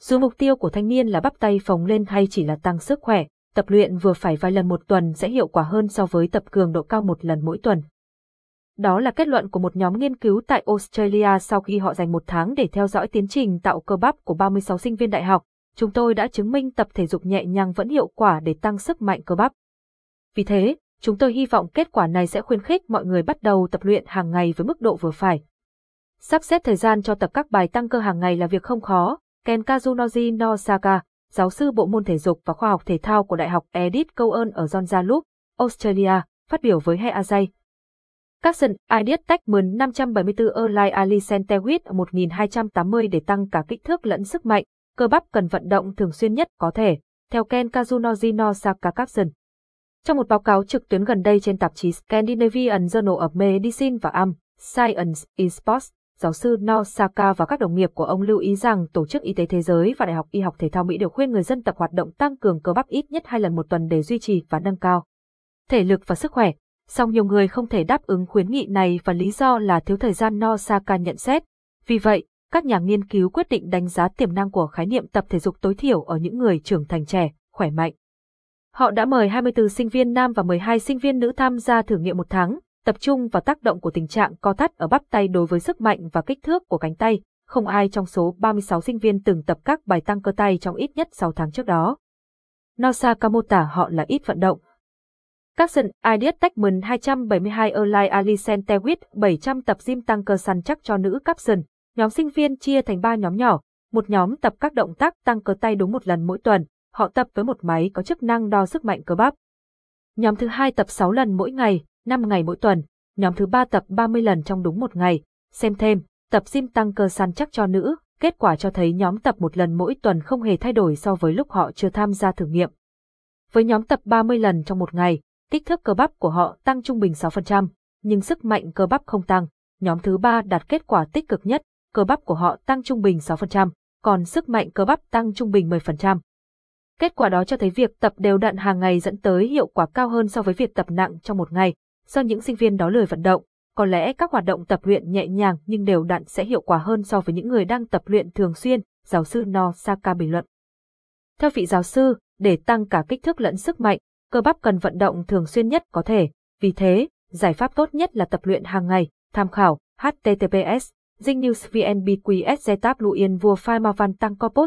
Dù mục tiêu của thanh niên là bắp tay phồng lên hay chỉ là tăng sức khỏe, tập luyện vừa phải vài lần một tuần sẽ hiệu quả hơn so với tập cường độ cao một lần mỗi tuần. Đó là kết luận của một nhóm nghiên cứu tại Australia sau khi họ dành một tháng để theo dõi tiến trình tạo cơ bắp của 36 sinh viên đại học. Chúng tôi đã chứng minh tập thể dục nhẹ nhàng vẫn hiệu quả để tăng sức mạnh cơ bắp. Vì thế, chúng tôi hy vọng kết quả này sẽ khuyến khích mọi người bắt đầu tập luyện hàng ngày với mức độ vừa phải. Sắp xếp thời gian cho tập các bài tăng cơ hàng ngày là việc không khó. Ken Kazunoji Nosaka, giáo sư bộ môn thể dục và khoa học thể thao của Đại học Edith Cowan ở Johnjalup, Australia, phát biểu với Heazay. Capson, Ideas Tech 574 Erlai Ali Centewit 1280 để tăng cả kích thước lẫn sức mạnh, cơ bắp cần vận động thường xuyên nhất có thể, theo Ken Kazunoji Nosaka Capson. Trong một báo cáo trực tuyến gần đây trên tạp chí Scandinavian Journal of Medicine và Am, Science in Sports, giáo sư Nosaka và các đồng nghiệp của ông lưu ý rằng Tổ chức Y tế Thế giới và Đại học Y học Thể thao Mỹ đều khuyên người dân tập hoạt động tăng cường cơ bắp ít nhất hai lần một tuần để duy trì và nâng cao thể lực và sức khỏe. Song nhiều người không thể đáp ứng khuyến nghị này và lý do là thiếu thời gian Nosaka nhận xét. Vì vậy, các nhà nghiên cứu quyết định đánh giá tiềm năng của khái niệm tập thể dục tối thiểu ở những người trưởng thành trẻ, khỏe mạnh. Họ đã mời 24 sinh viên nam và 12 sinh viên nữ tham gia thử nghiệm một tháng, tập trung vào tác động của tình trạng co thắt ở bắp tay đối với sức mạnh và kích thước của cánh tay. Không ai trong số 36 sinh viên từng tập các bài tăng cơ tay trong ít nhất 6 tháng trước đó. Nosaka mô tả họ là ít vận động. Capson Ideas Techman 272 Erlai Ali Centewit 700 tập gym tăng cơ săn chắc cho nữ Capson. Nhóm sinh viên chia thành 3 nhóm nhỏ, một nhóm tập các động tác tăng cơ tay đúng một lần mỗi tuần, họ tập với một máy có chức năng đo sức mạnh cơ bắp. Nhóm thứ hai tập 6 lần mỗi ngày, 5 ngày mỗi tuần, nhóm thứ ba tập 30 lần trong đúng một ngày. Xem thêm, tập gym tăng cơ săn chắc cho nữ, kết quả cho thấy nhóm tập một lần mỗi tuần không hề thay đổi so với lúc họ chưa tham gia thử nghiệm. Với nhóm tập 30 lần trong một ngày, kích thước cơ bắp của họ tăng trung bình 6%, nhưng sức mạnh cơ bắp không tăng. Nhóm thứ ba đạt kết quả tích cực nhất, cơ bắp của họ tăng trung bình 6%, còn sức mạnh cơ bắp tăng trung bình 10%. Kết quả đó cho thấy việc tập đều đặn hàng ngày dẫn tới hiệu quả cao hơn so với việc tập nặng trong một ngày, do những sinh viên đó lười vận động. Có lẽ các hoạt động tập luyện nhẹ nhàng nhưng đều đặn sẽ hiệu quả hơn so với những người đang tập luyện thường xuyên, giáo sư Nosaka bình luận. Theo vị giáo sư, để tăng cả kích thước lẫn sức mạnh, cơ bắp cần vận động thường xuyên nhất có thể. Vì thế, giải pháp tốt nhất là tập luyện hàng ngày. Tham khảo https Dinh News VN Zetap Zetab Luyen Vua Phai Ma Văn Tăng Copot